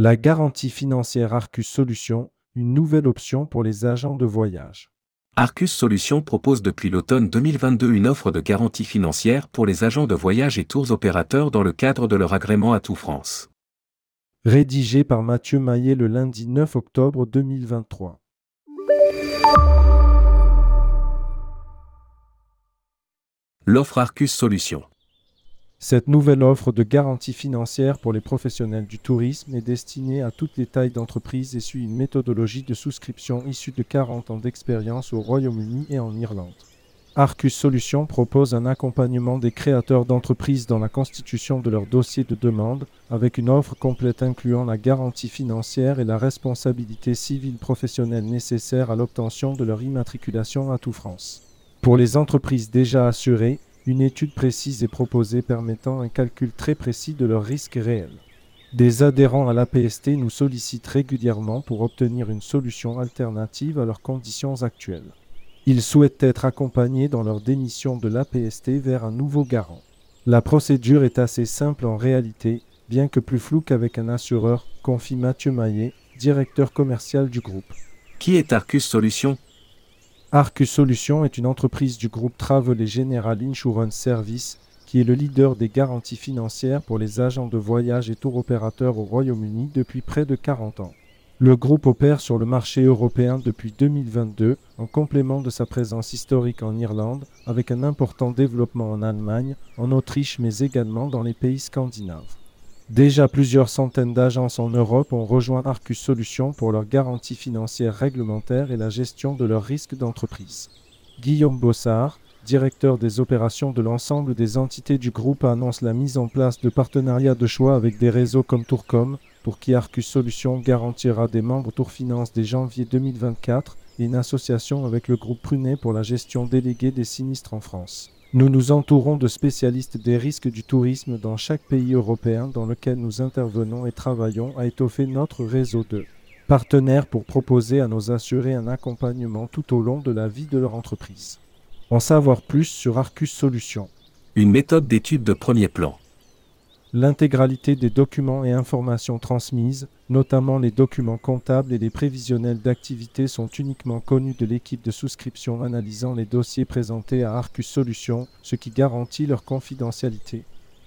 La garantie financière Arcus Solutions, une nouvelle option pour les agents de voyage. Arcus Solutions propose depuis l'automne 2022 une offre de garantie financière pour les agents de voyage et tours opérateurs dans le cadre de leur agrément à tout France. Rédigé par Mathieu Maillet le lundi 9 octobre 2023. L'offre Arcus Solutions. Cette nouvelle offre de garantie financière pour les professionnels du tourisme est destinée à toutes les tailles d'entreprise et suit une méthodologie de souscription issue de 40 ans d'expérience au Royaume-Uni et en Irlande. Arcus Solutions propose un accompagnement des créateurs d'entreprises dans la constitution de leur dossier de demande, avec une offre complète incluant la garantie financière et la responsabilité civile professionnelle nécessaire à l'obtention de leur immatriculation à tout France. Pour les entreprises déjà assurées, une étude précise est proposée permettant un calcul très précis de leurs risques réels. Des adhérents à l'APST nous sollicitent régulièrement pour obtenir une solution alternative à leurs conditions actuelles. Ils souhaitent être accompagnés dans leur démission de l'APST vers un nouveau garant. La procédure est assez simple en réalité, bien que plus floue qu'avec un assureur, confie Mathieu Maillet, directeur commercial du groupe. Qui est Arcus Solutions? Arcus Solutions est une entreprise du groupe Travel et General Insurance Service qui est le leader des garanties financières pour les agents de voyage et tour opérateurs au Royaume-Uni depuis près de 40 ans. Le groupe opère sur le marché européen depuis 2022 en complément de sa présence historique en Irlande avec un important développement en Allemagne, en Autriche mais également dans les pays scandinaves. Déjà plusieurs centaines d'agences en Europe ont rejoint Arcus Solutions pour leur garantie financière réglementaire et la gestion de leurs risques d'entreprise. Guillaume Bossard, directeur des opérations de l'ensemble des entités du groupe, annonce la mise en place de partenariats de choix avec des réseaux comme Tourcom, pour qui Arcus Solutions garantira des membres Tour Finance dès janvier 2024 une association avec le groupe Prunet pour la gestion déléguée des sinistres en France. Nous nous entourons de spécialistes des risques du tourisme dans chaque pays européen dans lequel nous intervenons et travaillons à étoffer notre réseau de partenaires pour proposer à nos assurés un accompagnement tout au long de la vie de leur entreprise. En savoir plus sur Arcus Solutions. Une méthode d'étude de premier plan. L'intégralité des documents et informations transmises, notamment les documents comptables et les prévisionnels d'activité, sont uniquement connus de l'équipe de souscription analysant les dossiers présentés à Arcus Solutions, ce qui garantit leur confidentialité.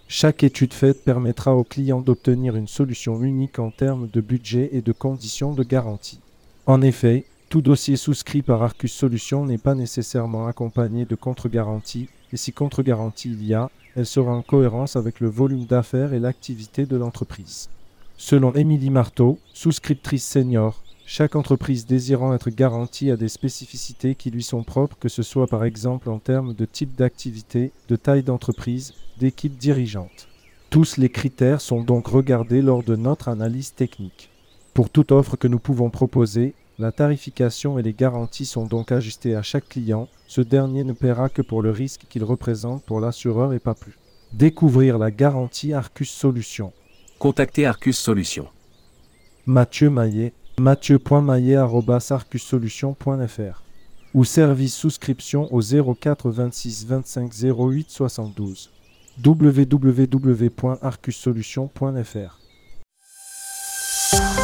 Chaque étude faite permettra aux clients d'obtenir une solution unique en termes de budget et de conditions de garantie. En effet, tout dossier souscrit par Arcus Solutions n'est pas nécessairement accompagné de contre-garantie, et si contre-garantie il y a, elle sera en cohérence avec le volume d'affaires et l'activité de l'entreprise. Selon Émilie Marteau, souscriptrice senior, chaque entreprise désirant être garantie a des spécificités qui lui sont propres, que ce soit par exemple en termes de type d'activité, de taille d'entreprise, d'équipe dirigeante. Tous les critères sont donc regardés lors de notre analyse technique. Pour toute offre que nous pouvons proposer, la tarification et les garanties sont donc ajustées à chaque client. Ce dernier ne paiera que pour le risque qu'il représente pour l'assureur et pas plus. Découvrir la garantie Arcus Solutions. Contactez Arcus Solutions. Mathieu Maillet, mathieu.maillet.arcussolutions.fr ou service souscription au 04 26 25 08 72 www.arcussolutions.fr